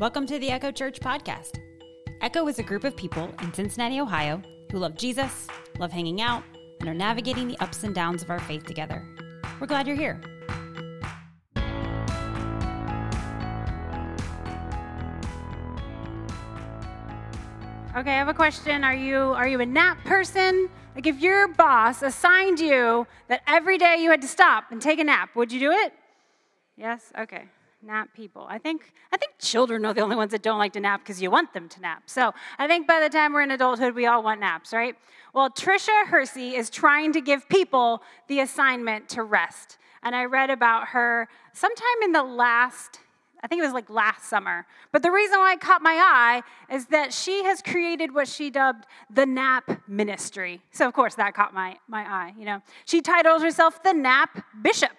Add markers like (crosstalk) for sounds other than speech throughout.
Welcome to the Echo Church podcast. Echo is a group of people in Cincinnati, Ohio, who love Jesus, love hanging out, and are navigating the ups and downs of our faith together. We're glad you're here. Okay, I have a question. Are you are you a nap person? Like if your boss assigned you that every day you had to stop and take a nap, would you do it? Yes? Okay. Nap people. I think I think children are the only ones that don't like to nap because you want them to nap. So I think by the time we're in adulthood, we all want naps, right? Well, Tricia Hersey is trying to give people the assignment to rest. And I read about her sometime in the last I think it was like last summer. But the reason why it caught my eye is that she has created what she dubbed the nap ministry. So of course that caught my, my eye, you know. She titled herself the nap bishop.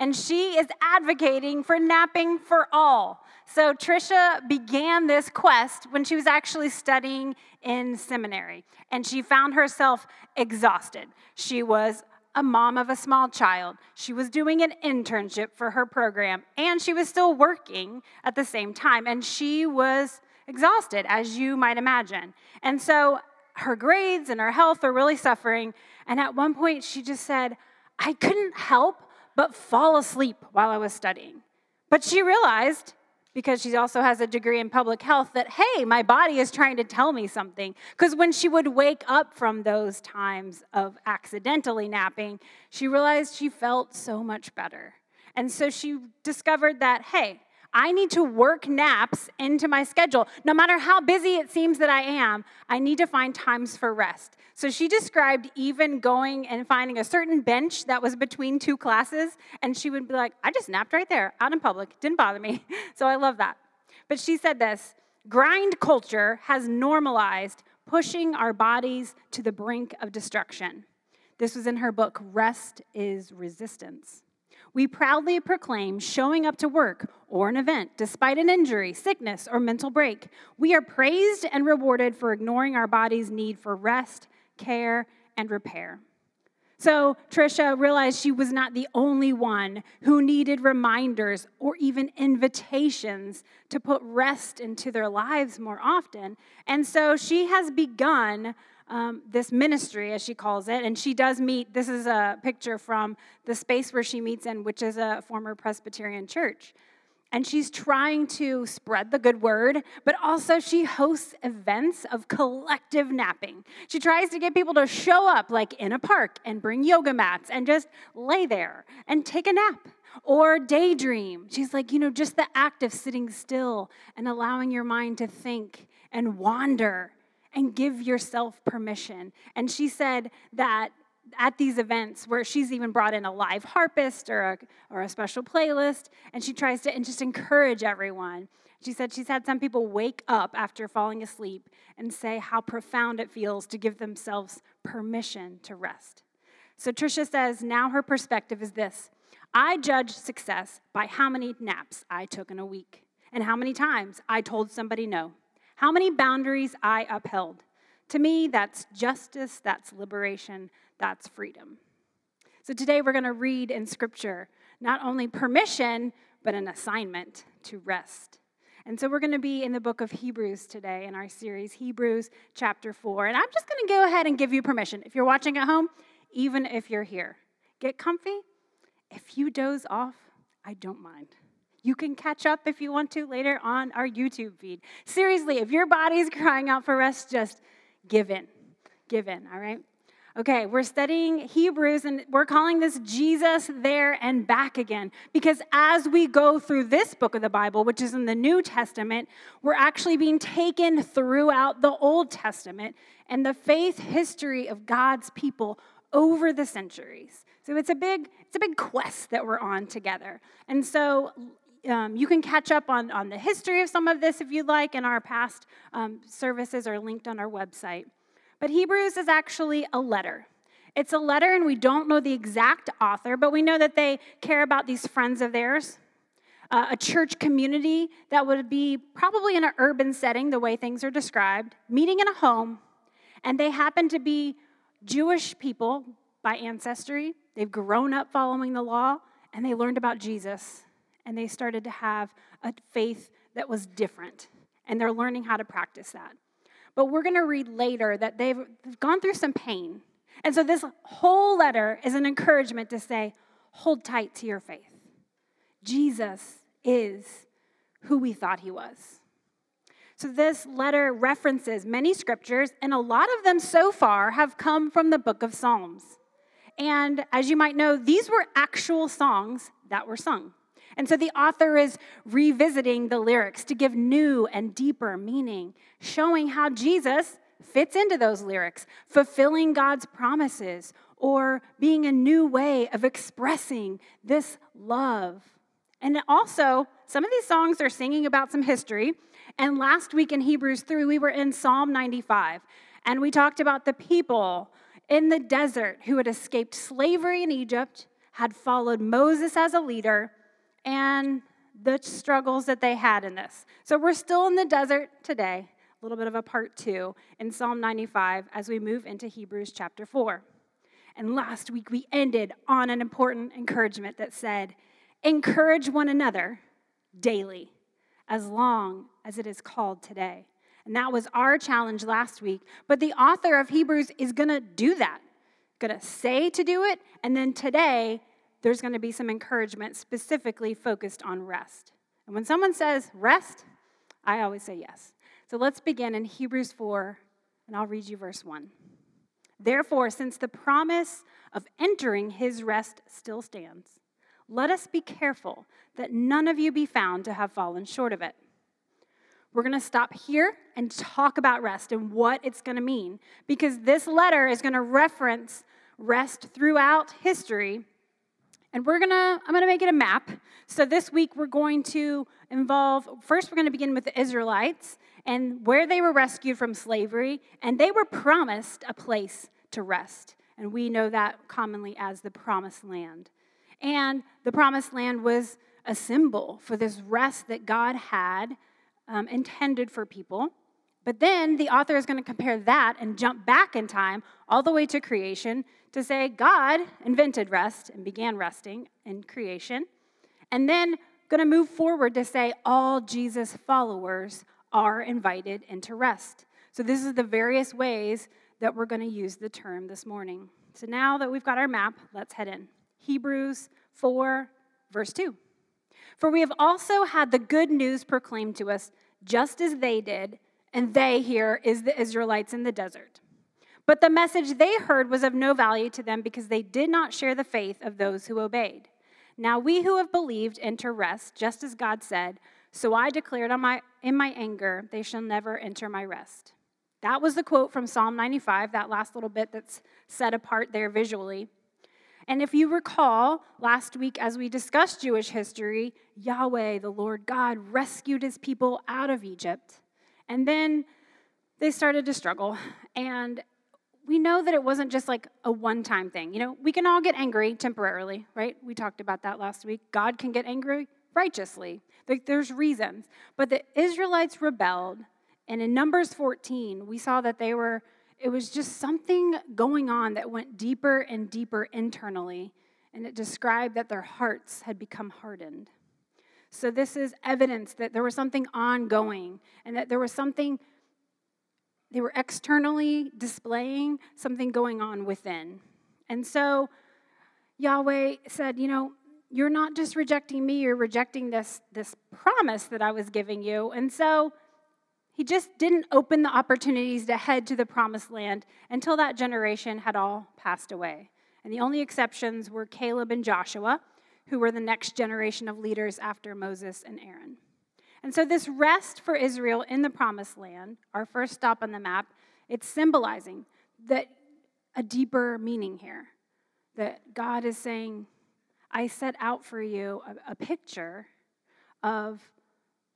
And she is advocating for napping for all. So Tricia began this quest when she was actually studying in seminary. And she found herself exhausted. She was a mom of a small child. She was doing an internship for her program, and she was still working at the same time. And she was exhausted, as you might imagine. And so her grades and her health are really suffering. And at one point, she just said, I couldn't help but fall asleep while I was studying. But she realized because she also has a degree in public health that, hey, my body is trying to tell me something. Because when she would wake up from those times of accidentally napping, she realized she felt so much better. And so she discovered that, hey, I need to work naps into my schedule. No matter how busy it seems that I am, I need to find times for rest. So she described even going and finding a certain bench that was between two classes, and she would be like, I just napped right there, out in public. Didn't bother me. (laughs) So I love that. But she said this grind culture has normalized pushing our bodies to the brink of destruction. This was in her book, Rest is Resistance. We proudly proclaim showing up to work or an event despite an injury, sickness, or mental break. We are praised and rewarded for ignoring our body's need for rest, care, and repair. So Tricia realized she was not the only one who needed reminders or even invitations to put rest into their lives more often. And so she has begun um, this ministry, as she calls it. And she does meet, this is a picture from the space where she meets in, which is a former Presbyterian church. And she's trying to spread the good word, but also she hosts events of collective napping. She tries to get people to show up, like in a park, and bring yoga mats and just lay there and take a nap or daydream. She's like, you know, just the act of sitting still and allowing your mind to think and wander and give yourself permission. And she said that at these events where she's even brought in a live harpist or a, or a special playlist, and she tries to just encourage everyone. She said she's had some people wake up after falling asleep and say how profound it feels to give themselves permission to rest. So Tricia says now her perspective is this I judge success by how many naps I took in a week and how many times I told somebody no how many boundaries I upheld. To me, that's justice, that's liberation, that's freedom. So today we're going to read in Scripture not only permission, but an assignment to rest. And so we're going to be in the book of Hebrews today in our series, Hebrews chapter 4. And I'm just going to go ahead and give you permission. If you're watching at home, even if you're here, get comfy. If you doze off, I don't mind. You can catch up if you want to later on our YouTube feed. Seriously, if your body's (laughs) crying out for rest, just give in. Give in, all right? Okay, we're studying Hebrews and we're calling this Jesus there and back again because as we go through this book of the Bible, which is in the New Testament, we're actually being taken throughout the Old Testament and the faith history of God's people over the centuries. So it's a big it's a big quest that we're on together. And so um, you can catch up on, on the history of some of this if you'd like, and our past um, services are linked on our website. But Hebrews is actually a letter. It's a letter, and we don't know the exact author, but we know that they care about these friends of theirs, uh, a church community that would be probably in an urban setting, the way things are described, meeting in a home, and they happen to be Jewish people by ancestry. They've grown up following the law, and they learned about Jesus and they started to have a faith that was different, and they're learning how to practice that. But we're going to read later that they've gone through some pain. And so this whole letter is an encouragement to say, hold tight to your faith. Jesus is who we thought he was. So, this letter references many scriptures, and a lot of them so far have come from the book of Psalms. And as you might know, these were actual songs that were sung. And so the author is revisiting the lyrics to give new and deeper meaning, showing how Jesus fits into those lyrics, fulfilling God's promises, or being a new way of expressing this love. And also, some of these songs are singing about some history. And last week in Hebrews 3, we were in Psalm 95, and we talked about the people in the desert who had escaped slavery in Egypt, had followed Moses as a leader, and the struggles that they had in this. So we're still in the desert today, a little bit of a part two in Psalm 95 as we move into Hebrews chapter 4. And last week we ended on an important encouragement that said, Encourage one another daily, as long as it is called today. And that was our challenge last week. But the author of Hebrews is going to do that, going to say to do it. And then today, there's going to be some encouragement specifically focused on rest. And when someone says rest, I always say yes. So let's begin in Hebrews 4, and I'll read you verse 1. Therefore, since the promise of entering his rest still stands, let us be careful that none of you be found to have fallen short of it. We're going to stop here and talk about rest and what it's going to mean because this letter is going to reference rest throughout history. And we're to I'm to make it a map. So this week we're going to involve first we're to begin with the Israelites and where they were rescued from slavery and they were promised a place to rest. And we know that commonly as the promised land. And the promised land was a symbol for this rest that God had um, intended for people. But then the author is going to compare that and jump back in time all the way to creation to say God invented rest and began resting in creation. And then going to move forward to say all Jesus followers are invited into rest. So this is the various ways that we're going to use the term this morning. So now that we've got our map, let's head in. Hebrews 4, verse 2. For we have also had the good news proclaimed to us, just as they did, and they here is the Israelites in the desert. But the message they heard was of no value to them because they did not share the faith of those who obeyed. Now we who have believed enter rest, just as God said, so I declared my, in my anger, they shall never enter my rest. That was the quote from Psalm 95, that last little bit that's set apart there visually. And if you recall, last week as we discussed Jewish history, Yahweh, the Lord God, rescued his people out of Egypt. And then they started to struggle. And we know that it wasn't just like a one time thing. You know, we can all get angry temporarily, right? We talked about that last week. God can get angry righteously. like, There's reasons. But the Israelites rebelled. And in Numbers 14, we saw that they were it was just something going on that went deeper and deeper internally, and it described that their hearts had become hardened. So, this is evidence that there was something ongoing and that there was something, they were externally displaying something going on within. And so, Yahweh said, You know, you're not just rejecting me, you're rejecting this, this promise that I was giving you. And so, he just didn't open the opportunities to head to the promised land until that generation had all passed away. And the only exceptions were Caleb and Joshua, who were the next generation of leaders after Moses and Aaron. And so, this rest for Israel in the promised land, our first stop on the map, it's symbolizing that a deeper meaning here. That God is saying, I set out for you a, a picture of,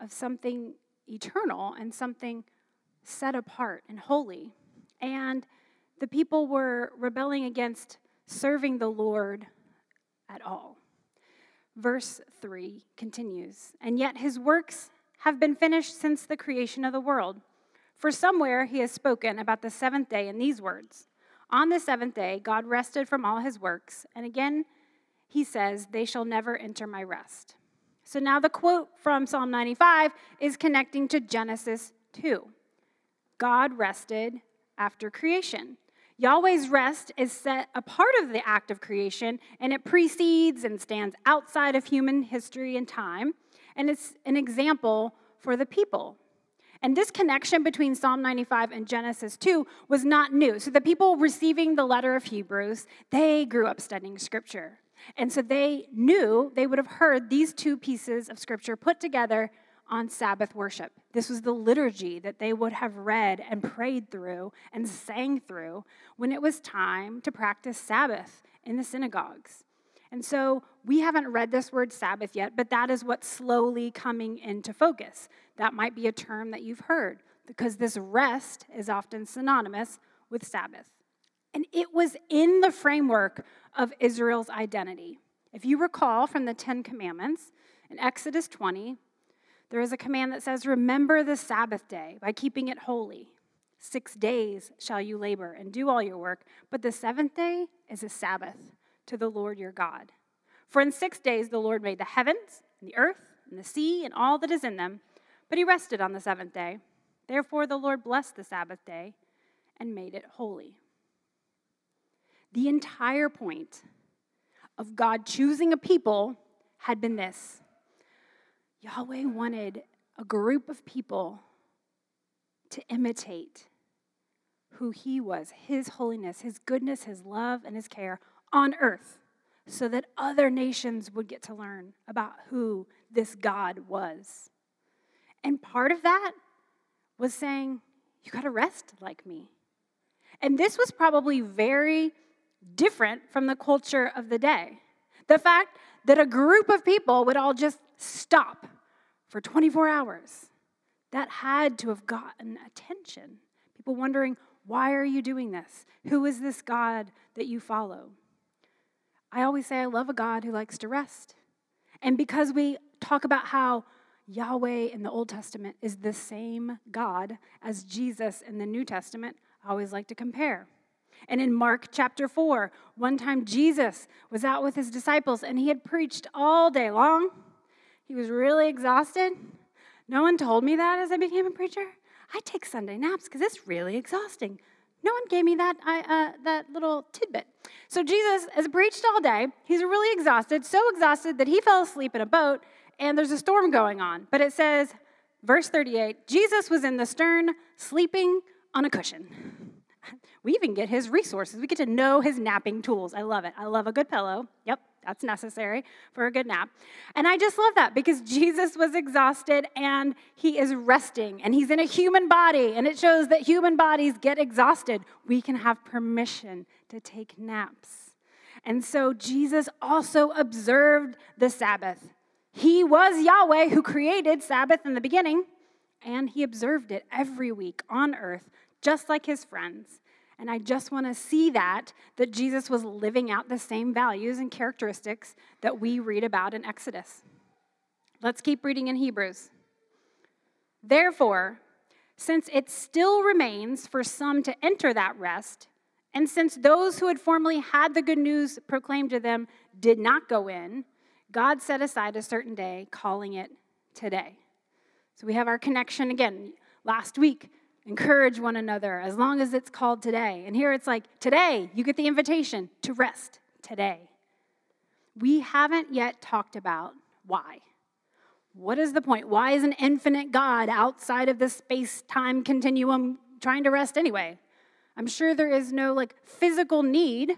of something eternal and something set apart and holy. And the people were rebelling against serving the Lord at all. Verse 3 continues And yet his works have been finished since the creation of the world. For somewhere he has spoken about the seventh day in these words On the seventh day, God rested from all his works. And again, he says, They shall never enter my rest. So now the quote from Psalm 95 is connecting to Genesis 2. God rested after creation. Yahweh's rest is set a part of the act of creation, and it precedes and stands outside of human history and time, and it's an example for the people. And this connection between Psalm 95 and Genesis 2 was not new. So the people receiving the letter of Hebrews, they grew up studying scripture. And so they knew they would have heard these two pieces of scripture put together on Sabbath worship. This was the liturgy that they would have read and prayed through and sang through when it was time to practice Sabbath in the synagogues. And so we haven't read this word Sabbath yet, but that is what's slowly coming into focus. That might be a term that you've heard because this rest is often synonymous with Sabbath. And it was in the framework of Israel's identity. If you recall from the Ten Commandments in Exodus 20, there is a command that says, Remember the Sabbath day by keeping it holy. Six days shall you labor and do all your work, but the seventh day is a Sabbath to the Lord your God. For in six days the Lord made the heavens, and the earth, and the sea, and all that is in them, but he rested on the seventh day. Therefore the Lord blessed the Sabbath day and made it holy. The entire point of God choosing a people had been this Yahweh wanted a group of people to imitate who he was, his holiness, his goodness, his love, and his care on earth, so that other nations would get to learn about who this God was. And part of that was saying, You got to rest like me. And this was probably very different from the culture of the day. The fact that a group of people would all just stop for 24 hours. That had to have gotten attention. People wondering, why are you doing this? Who is this God that you follow? I always say I love a God who likes to rest. And because we talk about how Yahweh in the Old Testament is the same God as Jesus in the New Testament, I always like to compare. And in Mark chapter 4, one time Jesus was out with his disciples and he had preached all day long. He was really exhausted. No one told me that as I became a preacher. I take Sunday naps because it's really exhausting. No one gave me that, uh, that little tidbit. So Jesus has preached all day. He's really exhausted, so exhausted that he fell asleep in a boat, and there's a storm going on. But it says, verse 38 Jesus was in the stern, sleeping on a cushion. (laughs) We even get his resources. We get to know his napping tools. I love it. I love a good pillow. Yep, that's necessary for a good nap. And I just love that because (laughs) Jesus was exhausted and he is resting and he's in a human body. And it shows that human bodies get exhausted. We can have permission to take naps. And so Jesus also observed the Sabbath. He was Yahweh who created Sabbath in the beginning, and he observed it every week on earth, just like his friends. And I just want to see that, that Jesus was living out the same values and characteristics that we read about in Exodus. Let's keep reading in Hebrews. Therefore, since it still remains for some to enter that rest, and since those who had formerly had the good news proclaimed to them did not go in, God set aside a certain day, calling it today. So we have our connection again. Last week, encourage one another as long as it's called today. And here it's like, today, you get the invitation to rest today. We haven't yet talked about why. What is the point? Why is an infinite God outside of the space time continuum trying to rest anyway? I'm sure there is no like physical need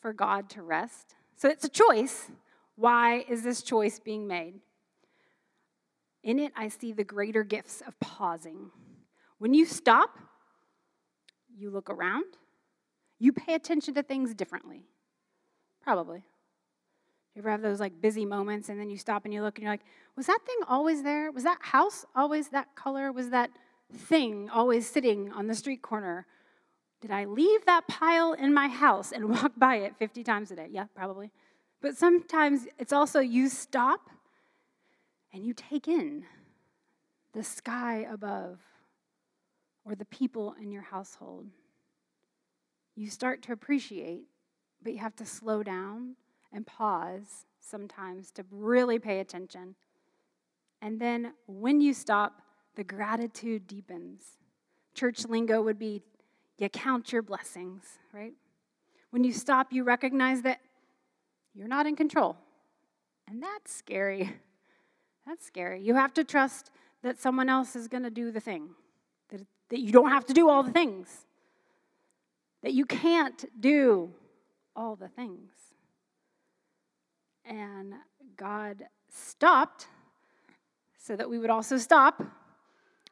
for God to rest. So it's a choice. Why is this choice being made? In it, I see the greater gifts of pausing. When you stop, you look around, you pay attention to things differently. Probably. You ever have those like busy moments and then you stop and you look and you're like, was that thing always there? Was that house always that color? Was that thing always sitting on the street corner? Did I leave that pile in my house and (laughs) walk by it 50 times a day? Yeah, probably. But sometimes it's also you stop and you take in the sky above or the people in your household. You start to appreciate, but you have to slow down and pause sometimes to really pay attention. And then when you stop, the gratitude deepens. Church lingo would be you count your blessings, right? When you stop, you recognize that you're not in control. And that's scary. (laughs) That's scary. You have to trust that someone else is going to do the thing, that, you don't have to do all the things, that you can't do all the things. And God stopped so that we would also stop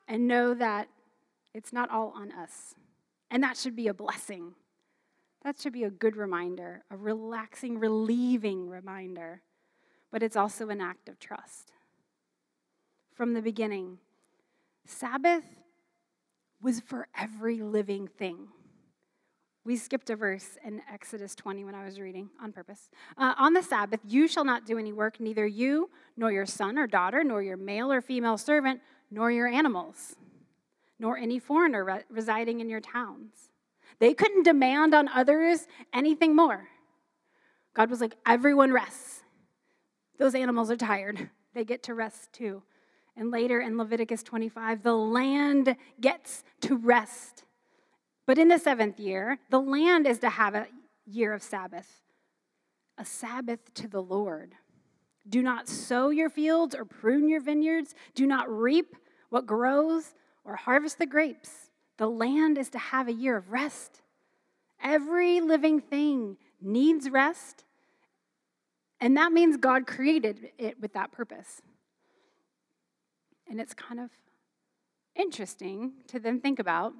and know that it's not all on us. And that should be a blessing. That should be a good reminder, a relaxing, relieving reminder. But it's also an act of trust. From the beginning, Sabbath was for every living thing. We skipped a verse in Exodus 20 when I was reading on purpose. Uh, on the Sabbath, you shall not do any work, neither you, nor your son or daughter, nor your male or female servant, nor your animals, nor any foreigner re- residing in your towns. They couldn't demand on others anything more. God was like, everyone rests. Those animals are tired. They get to rest too. And later in Leviticus 25, the land gets to rest. But in the seventh year, the land is to have a year of Sabbath, a Sabbath to the Lord. Do not sow your fields or prune your vineyards. Do not reap what grows or harvest the grapes. The land is to have a year of rest. Every living thing needs rest, and that means God created it with that purpose. And it's kind of interesting to then think about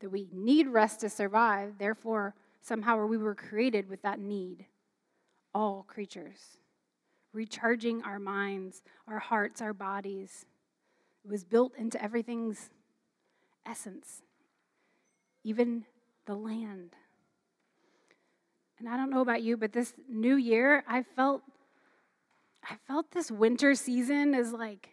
that we need rest to survive, therefore, somehow we were created with that need. All creatures. Recharging our minds, our hearts, our bodies. It was built into everything's essence, even the land. And I don't know about you, but this new year, I felt I felt this winter season is like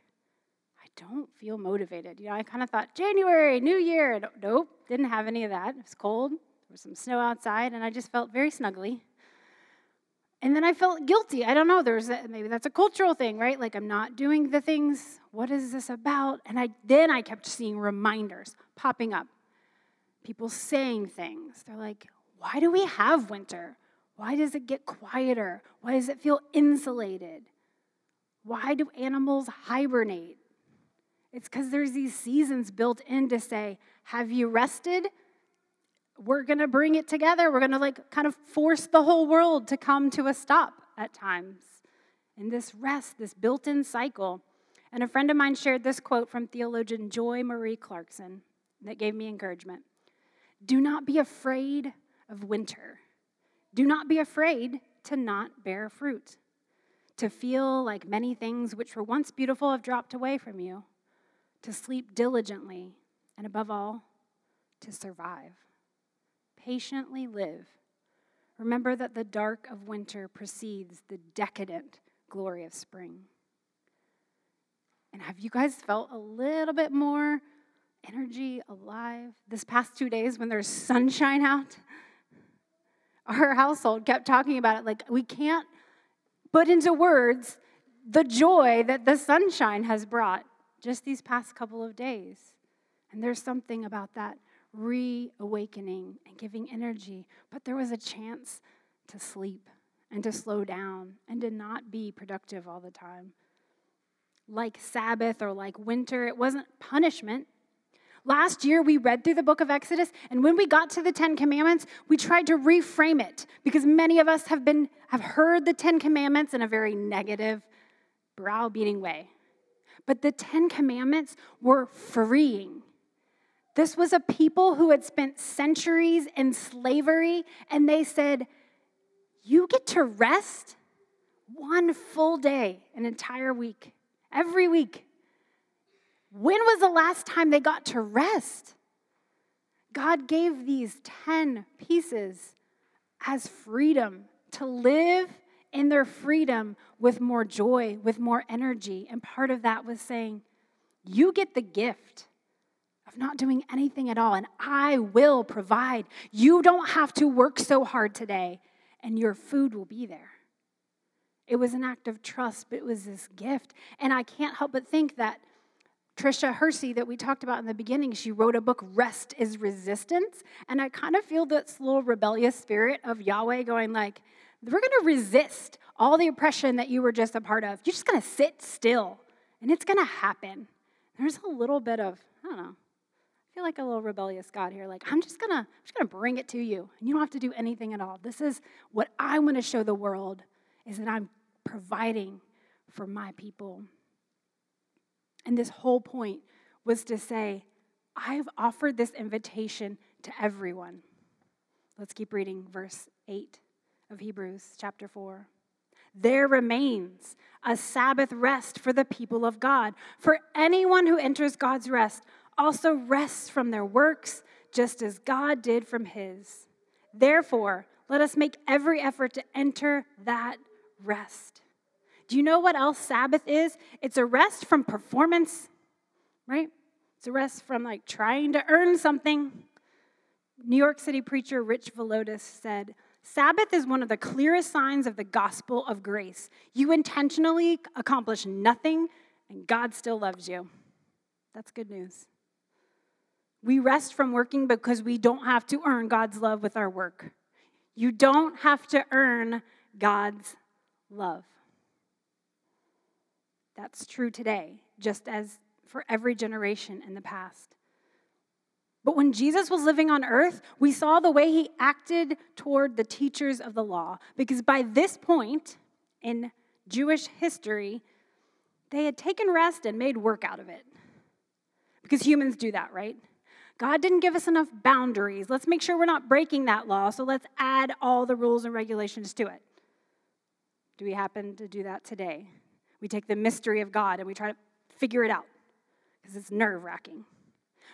don't feel motivated. You know, I kind of thought January, New Year. Nope, didn't have any of that. It was cold. There was some snow outside, and I just felt very snuggly. And then I felt guilty. I don't know. There's a, maybe that's a cultural thing, right? Like I'm not doing the things. What is this about? And I then I kept seeing reminders popping up. People saying things. They're like, "Why do we have winter? Why does it get quieter? Why does it feel insulated? Why do animals hibernate? It's because there's these seasons built in to say, Have you rested? We're going to bring it together. We're going to like kind of force the whole world to come to a stop at times. In this rest, this built in cycle. And a friend of mine shared this quote from theologian Joy Marie Clarkson that gave me encouragement Do not be afraid of winter. Do not be afraid to not bear fruit, to feel like many things which were once beautiful have dropped away from you to sleep diligently, and above all, to survive. Patiently live. Remember that the dark of winter precedes the decadent glory of spring. And have you guys felt a little bit more energy, alive this past two days when there's sunshine out? (laughs) Our household kept talking about it like we can't put into words the joy that the sunshine has brought just these past couple of days. And there's something about that reawakening and giving energy. But there was a chance to sleep and to slow down and to not be productive all the time. Like Sabbath or like winter, it wasn't punishment. Last year, we read through the book of Exodus, and when we got to the Ten Commandments, we tried to reframe it because many of us have, been, have heard the Ten Commandments in a very negative, browbeating way. But the Ten Commandments were freeing. This was a people who had spent centuries in slavery, and they said, You get to rest one full day, an entire week, every week. When was the last time they got to rest? God gave these 10 pieces as freedom to live in their freedom with more joy, with more energy. And part of that was saying, You get the gift of not doing anything at all, and I will provide. You don't have to work so hard today, and your food will be there. It was an act of trust, but it was this gift. And I can't help but think that Tricia Hersey, that we talked about in the beginning, she wrote a book, Rest is Resistance. And I kind of feel this little rebellious spirit of Yahweh going like, we're going to resist all the oppression that you were just a part of. You're just going to sit still, and it's going to happen. There's a little bit of, I don't know, I feel like a little rebellious God here. Like, I'm just going to, I'm just going to bring it to you, and you don't have to do anything at all. This is what I want to show the world is that I'm providing for my people. And this whole point was to say, I've offered this invitation to everyone. Let's keep reading verse 8 of Hebrews chapter 4. There remains a Sabbath rest for the people of God. For anyone who enters God's rest also rests from their works, just as God did from his. Therefore, let us make every effort to enter that rest. Do you know what else Sabbath is? It's a rest from performance, right? It's a rest from like trying to earn something. New York City preacher Rich Villodas said, Sabbath is one of the clearest signs of the gospel of grace. You intentionally accomplish nothing, and God still loves you. That's good news. We rest from working because we don't have to earn God's love with our work. You don't have to earn God's love. That's true today, just as for every generation in the past. But when Jesus was living on earth, we saw the way he acted toward the teachers of the law. Because by this point in Jewish history, they had taken rest and made work out of it. Because humans do that, right? God didn't give us enough boundaries. Let's make sure we're not breaking that law, so let's add all the rules and regulations to it. Do we happen to do that today? We take the mystery of God and we try to figure it out because it's nerve wracking.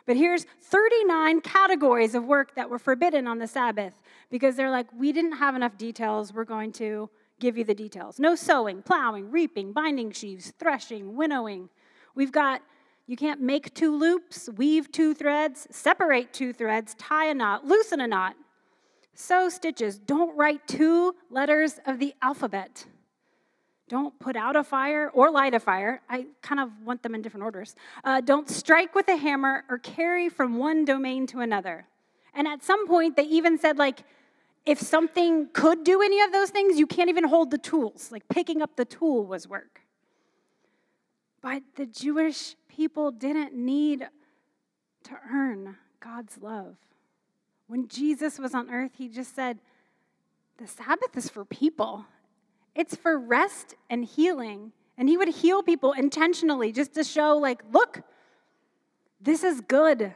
But here's 39 categories of work that were forbidden on the Sabbath because they're like, we didn't have enough details. We're going to give you the details. No sowing, plowing, reaping, binding sheaves, threshing, winnowing. We've got, you can't make two loops, weave two threads, separate two threads, tie a knot, loosen a knot, sew stitches. Don't write two letters of the alphabet. Don't put out a fire or light a fire. I kind of want them in different orders. Uh, don't strike with a hammer or carry from one domain to another. And at some point, they even said, like, if something could do any of those things, you can't even hold the tools. Like, picking up the tool was work. But the Jewish people didn't need to earn God's love. When Jesus was on earth, he just said, The Sabbath is for people. It's for rest and healing. And he would heal people intentionally just to show, like, look, this is good.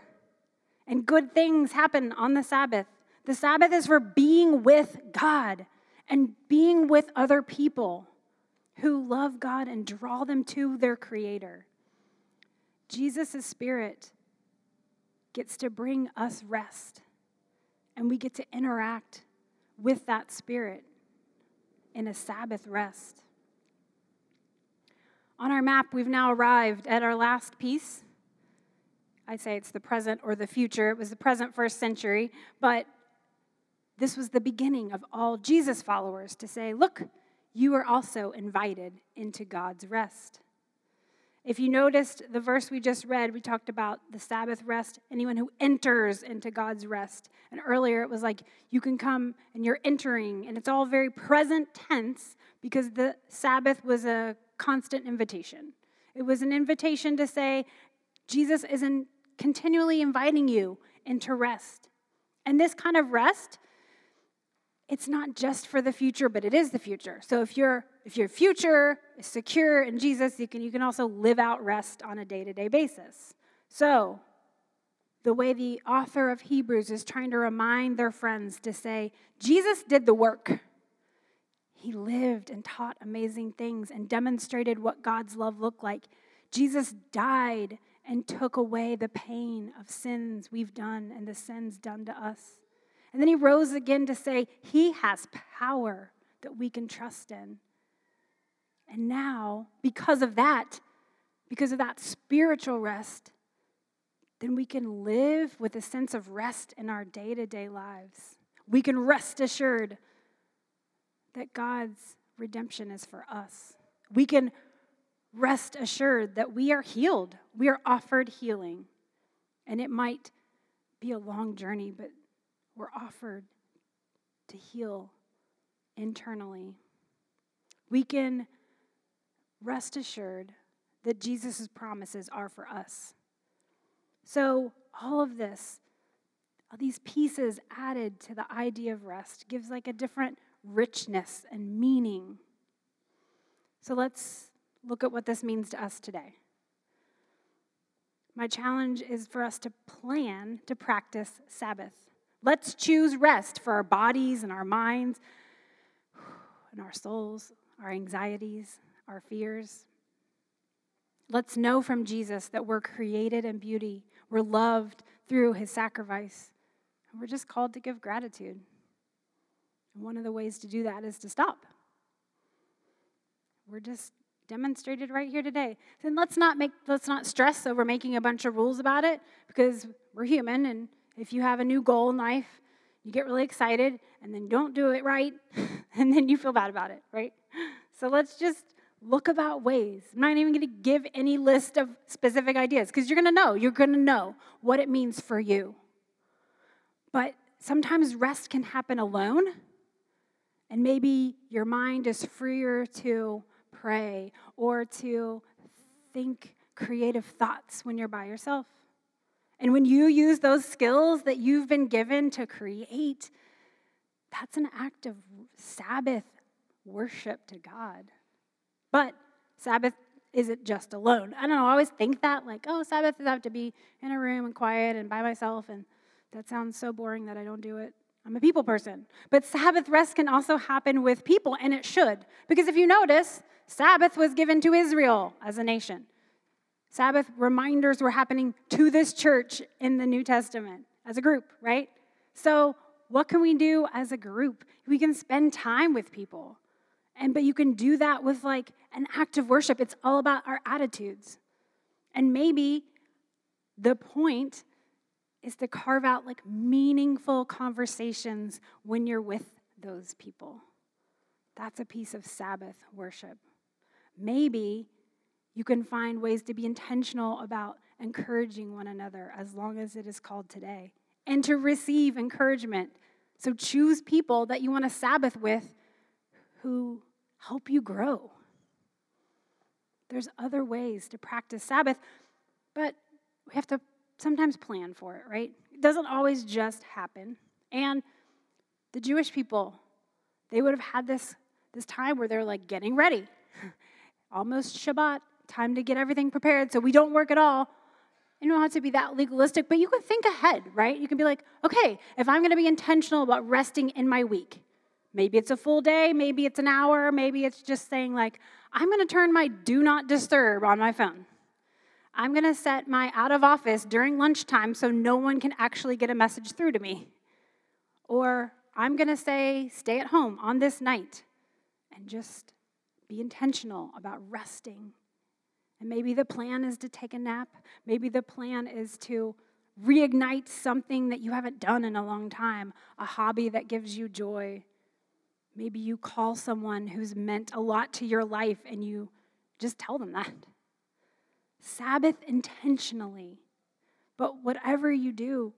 And good things happen on the Sabbath. The Sabbath is for being with God and being with other people who love God and draw them to their Creator. Jesus' Spirit gets to bring us rest, and we get to interact with that Spirit in a Sabbath rest. On our map, we've now arrived at our last piece. I'd say it's the present or the future. It was the present first century, but this was the beginning of all Jesus followers to say, look, you are also invited into God's rest. If you noticed the verse we just read, we talked about the Sabbath rest, anyone who enters into God's rest. And earlier it was like you can come and you're entering, and it's all very present tense because the Sabbath was a constant invitation. It was an invitation to say, Jesus isn't continually inviting you into rest. And this kind of rest it's not just for the future, but it is the future. So if your if your future is secure in Jesus, you can you can also live out rest on a day-to-day basis. So the way the author of Hebrews is trying to remind their friends to say, Jesus did the work. He lived and taught amazing things and demonstrated what God's love looked like. Jesus died and took away the pain of sins we've done and the sins done to us. And then he rose again to say, He has power that we can trust in. And now, because of that, because of that spiritual rest, then we can live with a sense of rest in our day to day lives. We can rest assured that God's redemption is for us. We can rest assured that we are healed, we are offered healing. And it might be a long journey, but we're offered to heal internally. We can rest assured that Jesus' promises are for us. So, all of this, all these pieces added to the idea of rest, gives like a different richness and meaning. So, let's look at what this means to us today. My challenge is for us to plan to practice Sabbath. Let's choose rest for our bodies and our minds (sighs) and our souls, our anxieties, our fears. Let's know from Jesus that we're created in beauty, we're loved through his sacrifice, and we're just called to give gratitude. And one of the ways to do that is to stop. We're just demonstrated right here today. Then let's not make let's not stress over making a bunch of rules about it because we're human and if you have a new goal in life, you get really excited and then don't do it right (laughs) and then you feel bad about it, right? So let's just look about ways. I'm not even going to give any list of specific ideas because you're going to know. You're going to know what it means for you. But sometimes rest can happen alone, and maybe your mind is freer to pray or to think creative thoughts when you're by yourself. And when you use those skills that you've been given to create, that's an act of Sabbath worship to God. But Sabbath isn't just alone. I don't know, I always think that, like, oh, Sabbath is I have to be in a room and quiet and by myself, and that sounds so boring that I don't do it. I'm a people person. But Sabbath rest can also happen with people, and it should. Because if you notice, Sabbath was given to Israel as a nation. Sabbath reminders were happening to this church in the New Testament as a group, right? So, what can we do as a group? We can spend time with people. And but you can do that with like an act of worship. It's all about our attitudes. And maybe the point is to carve out like meaningful conversations when you're with those people. That's a piece of Sabbath worship. Maybe you can find ways to be intentional about encouraging one another as long as it is called today and to receive encouragement. So choose people that you want to Sabbath with who help you grow. There's other ways to practice Sabbath, but we have to sometimes plan for it, right? It doesn't always just happen. And the Jewish people, they would have had this, this time where they're like getting ready. (laughs) Almost Shabbat, time to get everything prepared so we don't work at all. You don't have to be that legalistic, but you can think ahead, right? You can be like, okay, if I'm going to be intentional about resting in my week, maybe it's a full day, maybe it's an hour, maybe it's just saying, like, I'm to turn my do not disturb on my phone. I'm to set my out of office during lunchtime so no one can actually get a message through to me. Or I'm to say, stay at home on this night and just be intentional about resting. And maybe the plan is to take a nap. Maybe the plan is to reignite something that you haven't done in a long time, a hobby that gives you joy. Maybe you call someone who's meant a lot to your life and you just tell them that. Sabbath intentionally. But whatever you do,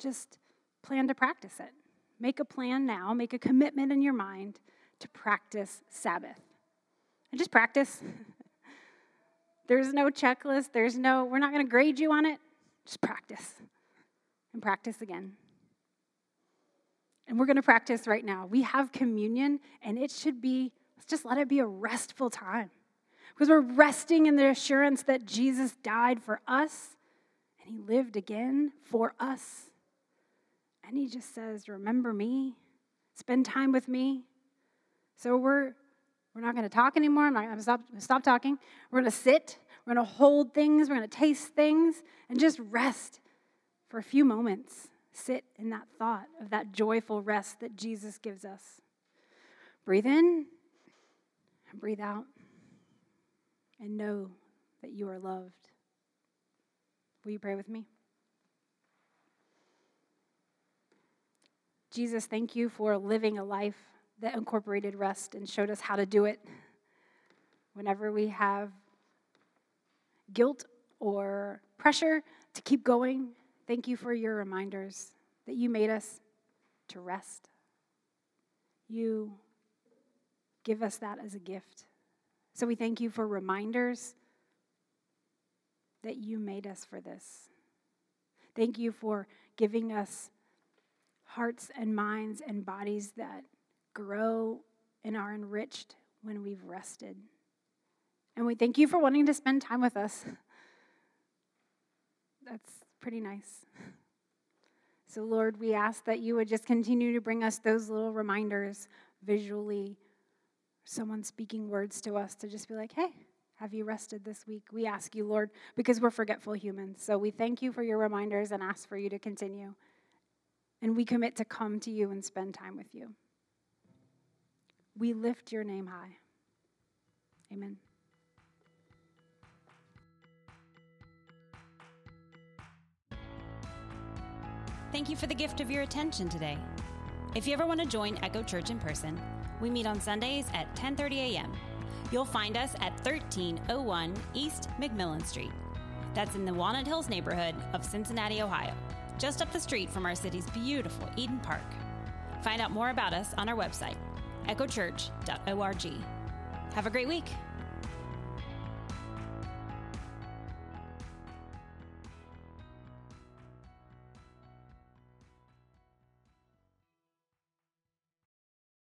just plan to practice it. Make a plan now, make a commitment in your mind to practice Sabbath. And just practice. (laughs) there's no checklist, there's no, we're not going to grade you on it. Just practice and practice again. And we're going to practice right now. We have communion, and it should be, let's just let it be a restful time because we're resting in the assurance that Jesus died for us and he lived again for us. And he just says, Remember me, spend time with me. So we're, we're not going to talk anymore. I'm not going to stop, stop talking. We're going to sit, we're going to hold things, we're going to taste things, and just rest for a few moments. Sit in that thought of that joyful rest that Jesus gives us. Breathe in and breathe out and know that you are loved. Will you pray with me? Jesus, thank you for living a life that incorporated rest and showed us how to do it. Whenever we have guilt or pressure to keep going, thank you for your reminders that you made us to rest. You give us that as a gift. So we thank you for reminders that you made us for this. Thank you for giving us hearts and minds and bodies that grow and are enriched when we've rested. And we thank you for wanting to spend time with us. That's pretty nice. So, Lord, we ask that you would just continue to bring us those little reminders visually, someone speaking words to us to just be like, hey, have you rested this week? We ask you, Lord, because we're forgetful humans. So we thank you for your reminders and ask for you to continue. And we commit to come to you and spend time with you. We lift your name high. Amen. Thank you for the gift of your attention today. If you ever want to join Echo Church in person, we meet on Sundays at 10:30 a.m. You'll find us at 1301 East McMillan Street. That's in the Walnut Hills neighborhood of Cincinnati, Ohio, just up the street from our city's beautiful Eden Park. Find out more about us on our website, echochurch.org. Have a great week.